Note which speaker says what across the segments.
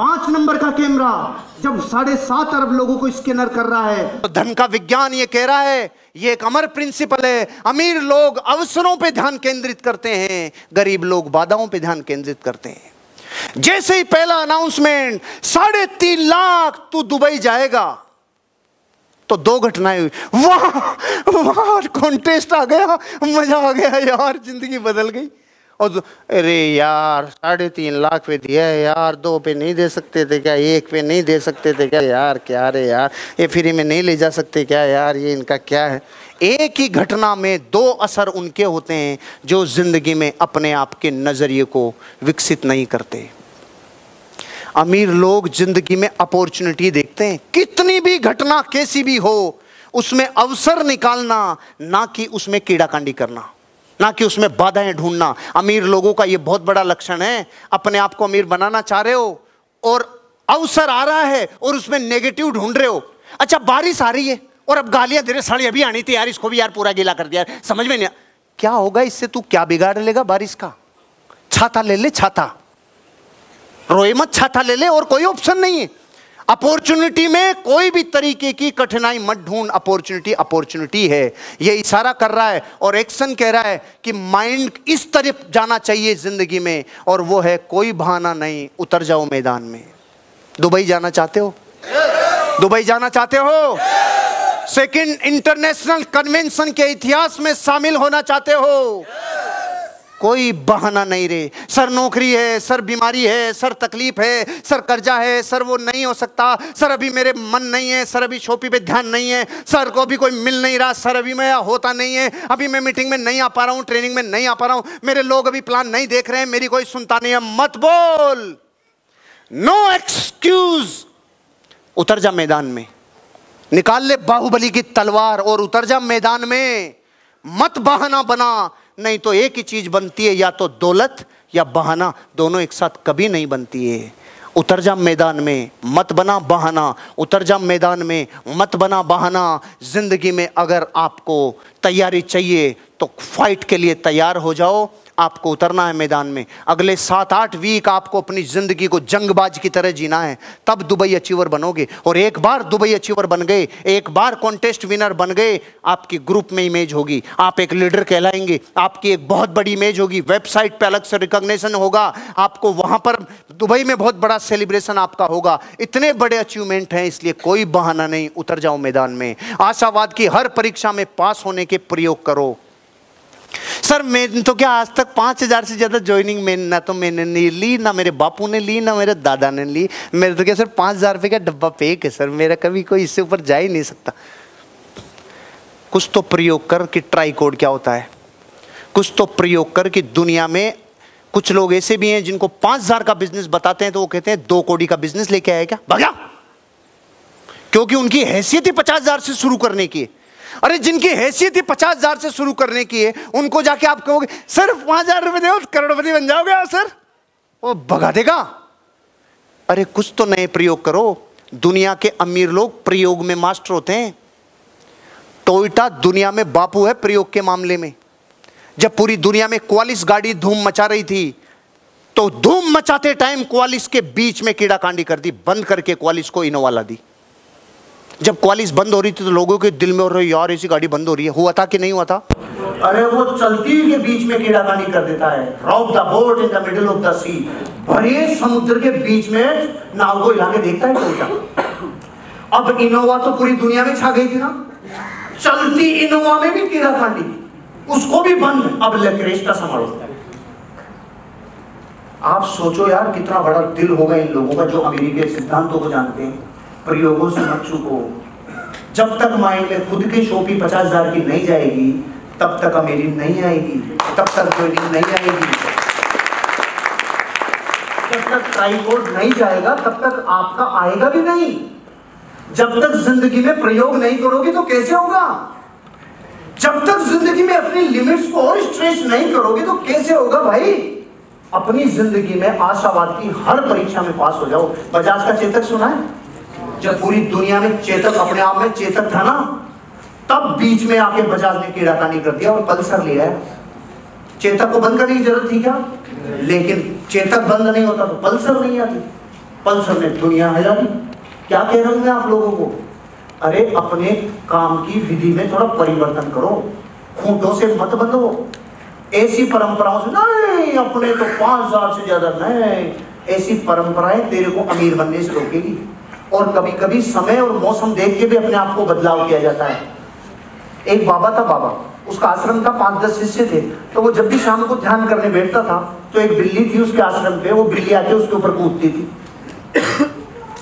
Speaker 1: पाँच नंबर का कैमरा जब साढ़े सात अरब लोगों को स्कैनर कर रहा है।
Speaker 2: तो धन का विज्ञान ये कह रहा है, ये एक अमर प्रिंसिपल है। अमीर लोग अवसरों पे ध्यान केंद्रित करते हैं, गरीब लोग बाधाओं पे ध्यान केंद्रित करते हैं। जैसे ही पहला अनाउंसमेंट साढ़े तीन लाख तू दुबई जाएगा। तो दो घटनाएँ हुई। वाह वाह कॉन्टेस्ट आ गया, मज़ा आ गया यार, ज़िंदगी बदल गई। और अरे यार, साढ़े तीन लाख पे दिया है यार, दो पे नहीं दे सकते थे क्या, एक पे नहीं दे सकते थे क्या? यार, क्या रे यार, ये फ्री में नहीं ले जा सकते क्या यार, ये इनका क्या है? एक ही घटना में दो असर उनके होते हैं जो ज़िंदगी में अपने आप के नज़रिए को विकसित नहीं करते। अमीर लोग ज़िंदगी में अपॉर्चुनिटी देखते हैं, कितनी भी घटना कैसी भी हो, उसमें अवसर निकालना, ना कि उसमें कीड़ा कांडी करना। ना कि उसमें बाधाएँ ढूंढना। अमीर लोगों का ये बहुत बड़ा लक्षण है। अपने आप को अमीर बनाना चाह रहे हो और अवसर आ रहा है और उसमें नेगेटिव ढूंढ रहे हो। अच्छा बारिश आ रही है और अब गालियाँ दे रहे साड़ी अभी आनी थी यार, इसको भी यार पूरा गीला कर दिया समझ में नहीं क्या होगा इससे? तू क्या बिगाड़ लेगा बारिश का? छाता ले ले, छाता। रोए मत, छाता ले ले और कोई ऑप्शन नहीं है। अपॉर्चुनिटी में कोई भी तरीके की कठिनाई मत ढूंढ। अपॉर्चुनिटी अपॉर्चुनिटी है। ये इशारा कर रहा है और एक्शन कह रहा है कि माइंड इस तरफ़ जाना चाहिए ज़िंदगी में और वो है कोई बहाना नहीं, उतर जाओ मैदान में। दुबई जाना चाहते हो? दुबई जाना चाहते हो? सेकंड इंटरनेशनल कन्वेंशन के इतिहास में शामिल होना चाहते हो? कोई बहाना नहीं रे। सर नौकरी है, सर बीमारी है, सर तकलीफ़ है, सर कर्जा है, सर वो नहीं हो सकता। सर अभी मेरे मन नहीं है, सर अभी शोपी पे ध्यान नहीं है। सर को अभी कोई मिल नहीं रहा, सर अभी मैं होता नहीं है। अभी मैं मीटिंग में नहीं आ पा रहा हूँ, ट्रेनिंग में नहीं आ पा रहा हूँ। मेरे लोग अभी प्लान नहीं देख रहे हैं, मेरी कोई सुनता नहीं है। मत बोल। नो एक्सक्यूज उतर जा मैदान में। निकाल ले बाहुबली की तलवार और उतर जा मैदान में। मत बहाना बना। नहीं तो एक ही चीज़ बनती है, या तो दौलत या बहाना, दोनों एक साथ कभी नहीं बनती है। उतर जा मैदान में, मत बना बहाना। उतर जा मैदान में, मत बना बहाना। ज़िंदगी में अगर आपको तैयारी चाहिए तो फाइट के लिए तैयार हो जाओ। आपको उतरना है मैदान में। अगले सात आठ वीक आपको अपनी ज़िंदगी को जंगबाज की तरह जीना है। तब दुबई अचीवर बनोगे। और एक बार दुबई अचीवर बन गए, एक बार कॉन्टेस्ट विनर बन गए, आपकी ग्रुप में इमेज होगी। आप एक लीडर कहलाएँगे। आपकी एक बहुत बड़ी इमेज होगी। वेबसाइट पर अलग से रिकॉग्निशन होगा। आपको वहाँ पर दुबई में बहुत बड़ा सेलिब्रेशन आपका होगा। इतने बड़े अचीवमेंट हैं, इसलिए कोई बहाना नहीं, उतर जाओ मैदान में। आशावाद की हर परीक्षा में पास होने के प्रयोग करो। सर, मैं तो क्या आज तक पाँच हज़ार से ज़्यादा ज्वाइनिंग में ना तो मैंने नहीं ली, ना मेरे बापू ने ली, ना मेरे दादा ने ली। मेरे तो क्या सर, पाँच हज़ार रुपये का डब्बा पेक है सर, मेरा कभी कोई इससे ऊपर जा ही नहीं सकता। कुछ तो प्रयोग कर कि ट्राई कोड क्या होता है। कुछ तो प्रयोग कर कि दुनिया में कुछ लोग ऐसे भी हैं जिनको पाँच हज़ार का बिज़नेस बताते हैं तो वो कहते हैं, दो कोड़ी का बिज़नेस लेके आया क्या? भगा क्योंकि उनकी हैसियत ही पचास हज़ार से शुरू करने की है। अरे जिनकी हैसियत ही पचास हज़ार से शुरू करने की है, उनको जाके आप कहोगे सिर्फ़ पाँच हज़ार रुपए दो, करोड़पति बन जाओगे सर? वो भगा देगा। अरे कुछ तो नए प्रयोग करो। दुनिया के अमीर लोग प्रयोग में मास्टर होते हैं। टोयोटा दुनिया में बापू है प्रयोग के मामले में। जब पूरी दुनिया में क्वालिस गाड़ी धूम मचा रही थी तो धूम मचाते टाइम क्वालिस के बीच में कीड़ा कांडी कर दी, बंद करके क्वालिस को इनोवा ला दी। जब क्वालिस बंद हो रही थी तो लोगों के दिल में हो रही यार, ऐसी गाड़ी बंद हो रही है। हुआ था कि नहीं हुआ था?
Speaker 1: अरे वो चलती के बीच में कीड़ा कर देता है। Rock the boat in the middle of the sea भरे समुद्र के बीच में नाव को हिला के देखता है कोटा अब इनोवा तो पूरी दुनिया में छा गई थी ना। चलती इनोवा में भी कीड़ा कांडी उसको भी बंद। अब लकरेस्टा संभालो। आप सोचो यार, कितना बड़ा दिल होगा इन लोगों का जो अमेरिकी सिद्धांतों को जानते हैं। प्रयोगों से मत चूको। जब तक माइंड में खुद की शोपी पचास हज़ार की नहीं जाएगी, तब तक अमीरी नहीं आएगी, तब तक ट्रेनिंग नहीं आएगी। जब तक ट्राईकोड नहीं जाएगा, तब तक आपका आएगा भी नहीं। जब तक ज़िंदगी में प्रयोग नहीं करोगे तो कैसे होगा? जब तक ज़िंदगी में अपनी लिमिट्स को और स्ट्रेच नहीं करोगे तो कैसे होगा भाई? अपनी ज़िंदगी में आशावाद की हर परीक्षा में पास हो जाओ। बजाज का चेतक सुना है? जब पूरी दुनिया में चेतक अपने आप में चेतक था ना, तब बीच में आके बजाज ने कीड़ाकानी कर दिया और पल्सर लिया है। चेतक को बंद करने की ज़रूरत थी क्या? लेकिन चेतक बंद नहीं होता तो पल्सर नहीं आती। पल्सर ने दुनिया हिला दी क्या कह रहा हूँ मैं आप लोगों को? अरे अपने काम की विधि में थोड़ा परिवर्तन करो। खूंटों से मत बंधो। ऐसी परंपराओं से नहीं, अपने तो पाँच हज़ार से ज़्यादा नहीं। ऐसी परंपराएँ तेरे को अमीर बनने से रोकेगी। और कभी कभी समय और मौसम देख के भी अपने आप को बदलाव किया जाता है। एक बाबा था बाबा, उसका आश्रम था पाँच दस शिष्य थे। तो वो जब भी शाम को ध्यान करने बैठता था तो एक बिल्ली थी उसके आश्रम पे, वो बिल्ली आके उसके ऊपर कूदती थी।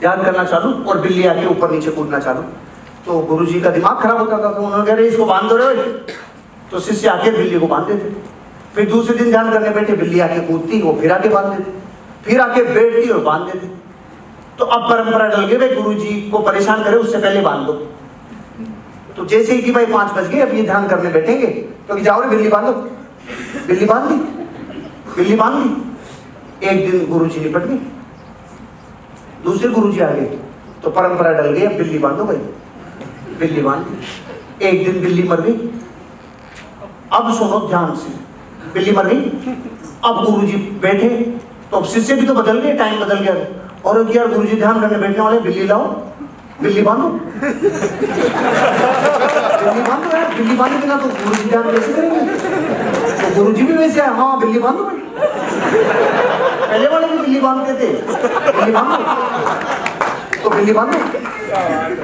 Speaker 1: ध्यान करना चालू और बिल्ली आके ऊपर नीचे कूदना चालू। तो गुरु जी का दिमाग खराब होता था तो उन्होंने कह रहे इसको बाँध दो रहे तो शिष्य आके बिल्ली को बाँध देते। फिर दूसरे दिन ध्यान करने बैठे, बिल्ली आके कूदती, वो फिर आके बाँध देते। फिर आके बैठती और बाँध देती। तो अब परंपरा डल गई, भाई गुरु जी को परेशान करे, उससे पहले बाँध दो। तो जैसे ही कि भाई पाँच बज गए, अब ये ध्यान करने बैठेंगे। तो जाओ रे, बिल्ली बांधो बिल्ली बाँध दी। बिल्ली बाँध दी। एक दिन गुरु जी निपट गए दूसरे गुरु जी आ गए। तो परंपरा डल गई, अब बिल्ली बांधो भाई। बिल्ली बाँध दी। एक दिन बिल्ली मर गई। अब सुनो ध्यान से। बिल्ली मर गई। अब गुरु जी बैठे। तो अब शिष्य भी तो बदल गए, टाइम बदल गया। और यार गुरु जी ध्यान करने बैठने वाले, बिल्ली लाओ। बिल्ली बांधो। बिल्ली बांधो यार, बिल्ली बांधे बिना तो गुरु जी ध्यान कैसे करेंगे? तो गुरु जी भी वैसे है। हाँ बिल्ली बांधो। पहले वाले भी बिल्ली बांधते थे। बिल्ली बांधो। तो बिल्ली बांधो।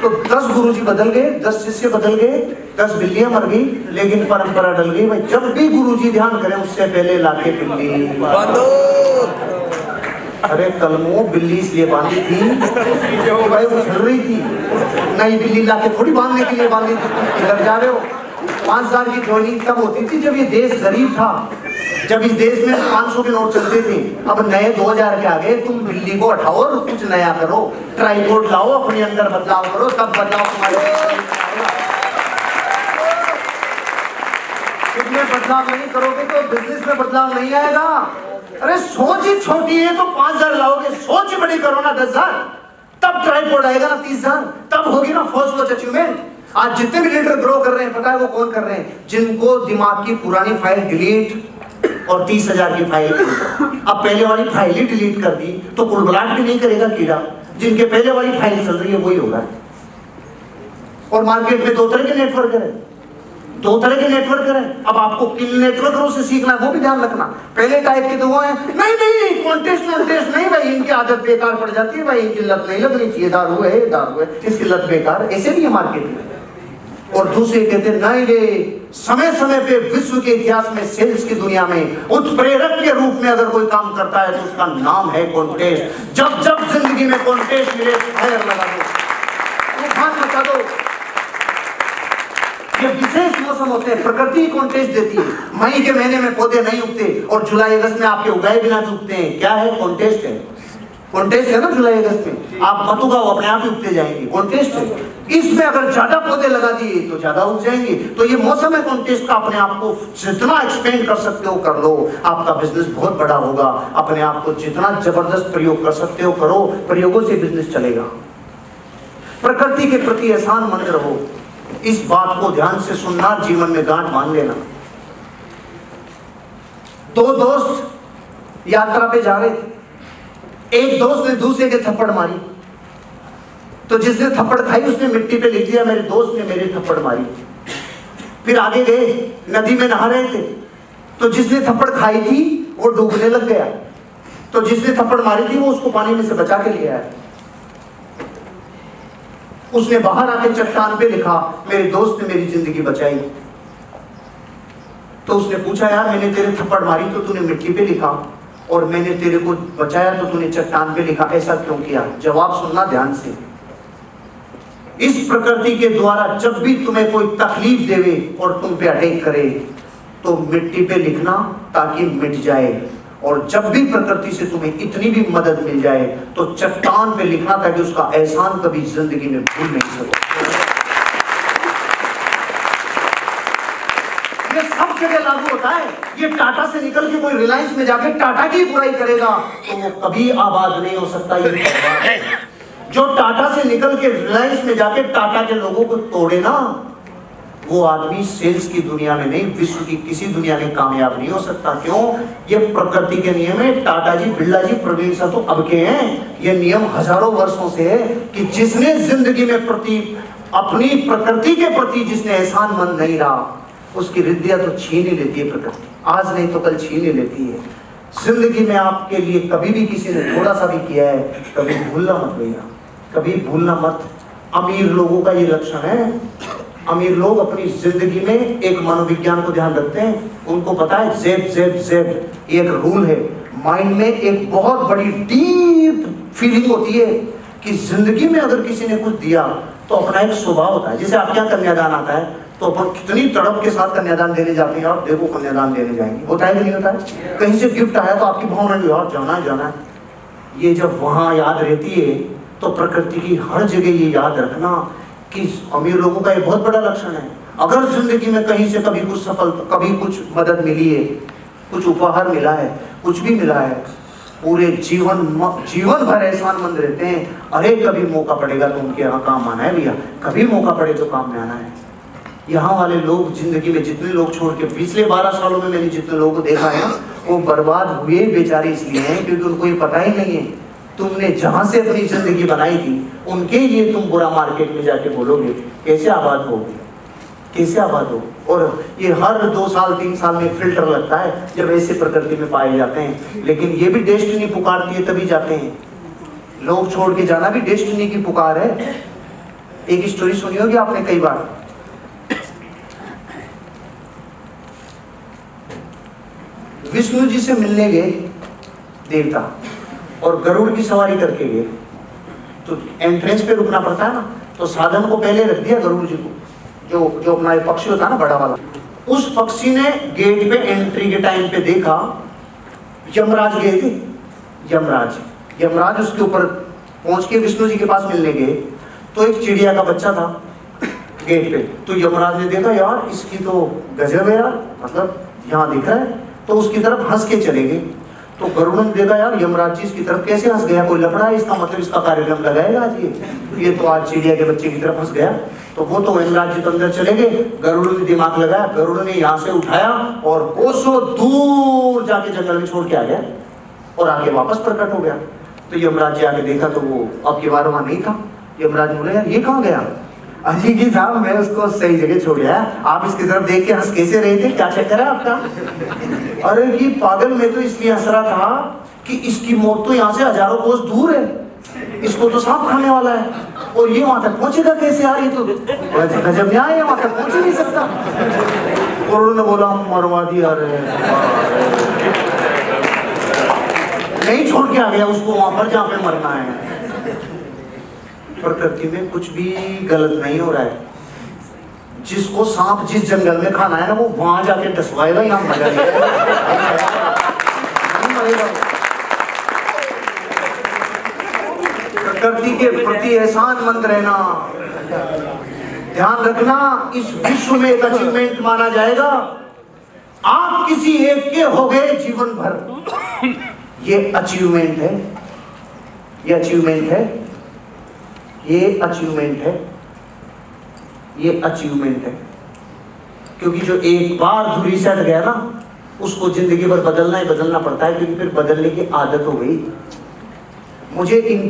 Speaker 1: तो दस गुरु जी बदल गए, दस शिष्य बदल गए, दस बिल्लियाँ मर गई, लेकिन परंपरा डल गई। भाई, जब भी गुरु जी ध्यान करें, उससे पहले लाके बिल्ली।
Speaker 3: बांधो
Speaker 1: कल कलमो बिल्ली इसलिए बांधी थी कि भाई वो चल रही थी। नई बिल्ली लाके थोड़ी बांधने के लिए बांधी थी। किधर जा रहे हो। पाँच हज़ार की ज्वाइनिंग तब होती थी जब ये देश गरीब था। जब इस देश में 500 के नोट चलते थे। अब नए 2000 के आ गए तुम बिल्ली को हटाओ और कुछ नया करो। ट्राईपोर्ट लाओ, अपने अंदर बदलाव करो, तब बदलाव तुम्हारे देश में आएगा। इसमें बदलाव नहीं करोगे तो बिज़नेस में बदलाव नहीं आएगा। अरे सोच ही छोटी है तो पाँच हज़ार लाओगे। सोच बड़ी करो ना, दस हज़ार। तब ट्राईपोर्ट आएगा ना, तीस हज़ार। तब होगी ना फ़र्स्ट वॉच अचीवमेंट आज जितने भी लीडर ग्रो कर रहे हैं, पता है वो कौन कर रहे हैं? जिनको दिमाग की पुरानी फ़ाइल डिलीट और तीस हज़ार की फ़ाइल अब पहले वाली फ़ाइल ही डिलीट कर दी तो कुलबलाट भी नहीं करेगा कीड़ा। जिनके पहले वाली फ़ाइल चल रही है, वही होगा। और मार्केट में दो तरह के नेटवर्क है। दो तरह के नेटवर्क है। अब आपको किन नेटवर्करों से सीखना है, वो भी ध्यान रखना। पहले टाइप के तो वो है। नहीं नहीं कॉन्टेस्ट कॉन्टेस्ट नहीं भाई, इनकी आदत बेकार पड़ जाती है भाई, इनकी लत नहीं लगनी चाहिए। दारू है दारू है, इसकी लत बेकार, ऐसे भी है मार्केट में। और दूसरे कहते नहीं रे समय समय पे विश्व के इतिहास में सेल्स की दुनिया में उत्प्रेरक के रूप में अगर कोई काम करता है तो उसका नाम है कॉन्टेस्ट जब जब ज़िंदगी में कॉन्टेस्ट मिले फायर लगा दो। तूफ़ान मचा दो। ये विशेष मौसम होते हैं? प्रकृति कॉन्टेस्ट देती है। मई के महीने में पौधे नहीं उगते और जुलाई, अगस्त में आपके उगाए बिना भी उगते हैं। क्या है? कॉन्टेस्ट है। कॉन्टेस्ट है ना जुलाई, अगस्त में? आप मत उगाओ, अपने आप ही उगते जाएँगे। कॉन्टेस्ट है। इसमें अगर ज़्यादा पौधे लगा दिए तो ज़्यादा उग जाएँगे। तो ये मौसम है कॉन्टेस्ट का। अपने आप को जितना एक्सपेंड कर सकते हो, कर लो। आपका बिज़नेस बहुत बड़ा होगा। अपने आप को जितना ज़बरदस्त प्रयोग कर सकते हो, करो। प्रयोगों से बिज़नेस चलेगा। प्रकृति के प्रति एहसान मंद रहो। इस बात को ध्यान से सुनना, जीवन में गांठ बाँध लेना। दो दोस्त यात्रा पे जा रहे थे। एक दोस्त ने दूसरे के थप्पड़ मारी। तो जिसने थप्पड़ खाई, उसने मिट्टी पे लिख दिया मेरे दोस्त ने मेरे थप्पड़ मारी। फिर आगे गए, नदी में नहा रहे थे। तो जिसने थप्पड़ खाई थी, वो डूबने लग गया। तो जिसने थप्पड़ मारी थी, वो उसको पानी में से बचा के लिया है उसने बाहर आके चट्टान पे लिखा, मेरे दोस्त ने मेरी ज़िंदगी बचाई। तो उसने पूछा, यार, मैंने तेरे थप्पड़ मारी तो तूने मिट्टी पे लिखा और मैंने तेरे को बचाया तो तूने चट्टान पे लिखा, ऐसा क्यों किया? जवाब सुनना ध्यान से। इस प्रकृति के द्वारा जब भी तुम्हें कोई तकलीफ़ देवे और तुम पे अटैक करे तो मिट्टी पे लिखना ताकि मिट जाए। और जब भी प्रकृति से तुम्हें इतनी भी मदद मिल जाए तो चट्टान पे लिखना था कि उसका एहसान कभी ज़िंदगी में भूल नहीं सको। ये सब जगह लागू होता है। ये टाटा से निकल के कोई रिलायंस में जाके टाटा की बुराई करेगा तो वो कभी आबाद नहीं हो सकता ये जो टाटा से निकल के रिलायंस में जाके टाटा के लोगों को तोड़े ना वो आदमी सेल्स की दुनिया में नहीं, विश्व की किसी दुनिया में कामयाब नहीं हो सकता। क्यों? ये प्रकृति के नियम है। टाटा जी, बिरला जी, प्रवीण सा तो अब के हैं। ये नियम हज़ारों वर्षों से है कि जिसने ज़िंदगी में प्रति, अपनी प्रकृति के प्रति जिसने एहसान मन नहीं रहा, उसकी रिद्धिया तो छीन ही लेती है प्रकृति। आज नहीं तो कल छीन ही लेती है। ज़िंदगी में आपके लिए कभी भी किसी ने थोड़ा सा भी किया है, कभी भूलना मत भैया। कभी भूलना मत। अमीर लोगों का ये लक्षण है अमीर लोग अपनी ज़िंदगी में एक मनोविज्ञान को ध्यान रखते हैं। उनको पता है जेब जेब जेब एक रूल है। माइंड में एक बहुत बड़ी डीप फीलिंग होती है कि ज़िंदगी में अगर किसी ने कुछ दिया तो अपना एक स्वभाव होता है। जैसे आपके यहाँ कन्यादान आता है तो अपन कितनी तड़प के साथ कन्यादान देने जाते हैं, आप देखो कन्यादान देने जाएँगे। होता है कि नहीं होता है? कहीं से गिफ्ट आया तो आपकी भावना यार, जाना है जाना है। ये जब वहाँ याद रहती है तो प्रकृति की हर जगह ये याद रखना कि अमीर लोगों का ये बहुत बड़ा लक्षण है। अगर ज़िंदगी में कहीं से कभी कुछ सफल, कभी कुछ मदद मिली है, कुछ उपहार मिला है, कुछ भी मिला है, पूरे जीवन जीवन भर एहसान मंद रहते हैं, अरे कभी मौका पड़ेगा तो उनके यहाँ काम आना है भैया, कभी मौका पड़े तो काम में आना है। यहाँ वाले लोग ज़िंदगी में जितने लोग छोड़ के, पिछले बारह सालों में मैंने जितने लोगों को देखा है, वो बर्बाद हुए बेचारे इसलिए हैं, क्योंकि उनको ये पता ही नहीं है तुमने जहाँ से अपनी ज़िंदगी बनाई थी, उनके लिए तुम बुरा मार्केट में जाके बोलोगे, कैसे आबाद होगी कैसे आबाद हो? और ये हर दो साल, तीन साल में फ़िल्टर लगता है, जब ऐसे प्रकृति में पाए जाते हैं। लेकिन ये भी डेस्टिनी पुकारती है, तभी जाते हैं। लोग छोड़ के जाना भी डेस्टिनी की पुकार है। एक स्टोरी सुनी होगी आपने कई बार? विष्णु जी से मिलने गए देवता। और गरुड़ की सवारी करके गए। तो एंट्रेंस पे रुकना पड़ता है ना तो साधन को पहले रख दिया गरुड़ जी को, जो जो अपना पक्षी होता ना, बड़ा वाला। उस पक्षी ने गेट पे एंट्री के टाइम पे देखा, यमराज गए थे। यमराज यमराज उसके ऊपर पहुँच के विष्णु जी के पास मिलने गए। तो एक चिड़िया का बच्चा था गेट पे। तो यमराज ने देखा, यार, इसकी तो गजब है यार मतलब यहाँ दिख रहा है। तो उसकी तरफ़ हंस के चले गए। तो गरुड़ ने देखा यार, यमराज जी इसकी तरफ़ कैसे हंस गया? कोई लफड़ा है इसका? मतलब इसका कार्यक्रम लगाएगा आज ये? ये तो आज चिड़िया के बच्चे की तरफ़ हंस गया। तो वो तो यमराज जी तो अंदर चले गए। गरुड़ ने दिमाग लगाया, गरुड़ ने यहाँ से उठाया और कोसों दूर जाके जंगल में छोड़ के आ गया और आके वापस प्रकट हो गया। तो यमराज जी आके देखा तो वो अब की बार वहाँ नहीं था। यमराज बोले, यार, ये कहाँ गया? अजी जी साहब, मैं उसको सही जगह छोड़ गया। आप इसकी तरफ़ देख के हंस कैसे रहे थे? क्या चक्कर है आपका? अरे ये पागल में तो इसलिए हंस रहा था कि इसकी मौत तो यहाँ से हज़ारों कोस दूर है। इसको तो सांप खाने वाला है। और ये वहाँ तक पहुंचेगा कैसे यार ये तो? गजब न्याय है, वहाँ तक पहुँच ही नहीं सकता। और उन्होंने बोला, मरवा दिया अरे नहीं छोड़ के आ गया उसको वहाँ पर जहाँ पे मरना है। प्रकृति में कुछ भी गलत नहीं हो रहा है। जिसको सांप जिस जंगल में खाना है ना, वो वहाँ जाके डसवाएगा यहाँ मज़ा प्रकृति के प्रति एहसान मंद रहना। ध्यान रखना, इस विश्व में एक अचीवमेंट माना जाएगा। आप किसी एक के हो गए जीवन भर। ये अचीवमेंट है। ये अचीवमेंट है। ये अचीवमेंट है। ये अचीवमेंट है। क्योंकि जो एक बार धुरी सेट गया ना, उसको ज़िंदगी भर बदलना ही बदलना पड़ता है क्योंकि फिर बदलने की आदत हो गई। मुझे इन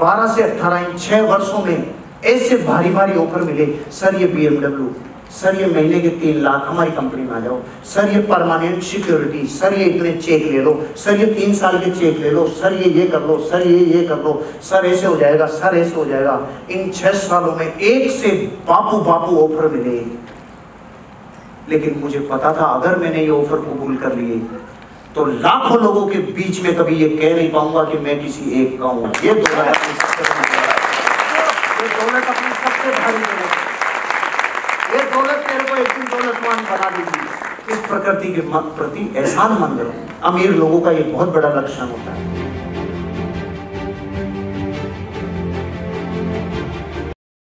Speaker 1: 12 से 18 इन छह वर्षों में ऐसे भारी भारी ऑफ़र मिले। सर, ये बीएमडब्ल्यू सर, ये महीने के तीन लाख हमारी कंपनी में आ जाओ। सर, ये परमानेंट सिक्योरिटी सर, ये इतने चेक ले लो। सर, ये तीन साल के चेक ले लो। सर, ये ये कर लो। सर, ये ये कर लो। सर, ऐसे हो जाएगा, सर, ऐसे हो जाएगा। इन छह सालों में एक से बापू बापू ऑफ़र मिले। लेकिन मुझे पता था, अगर मैंने ये ऑफ़र कबूल कर लिए तो लाखों लोगों के बीच में कभी ये कह नहीं पाऊँगा कि मैं किसी एक का हूँ। ये दौलत अपनी सबसे भारी ये दौलत तेरे को एक दिन दौलतमान बना देगी इस प्रकृति के प्रति एहसान मंद रहो अमीर लोगों का ये बहुत बड़ा लक्षण होता है।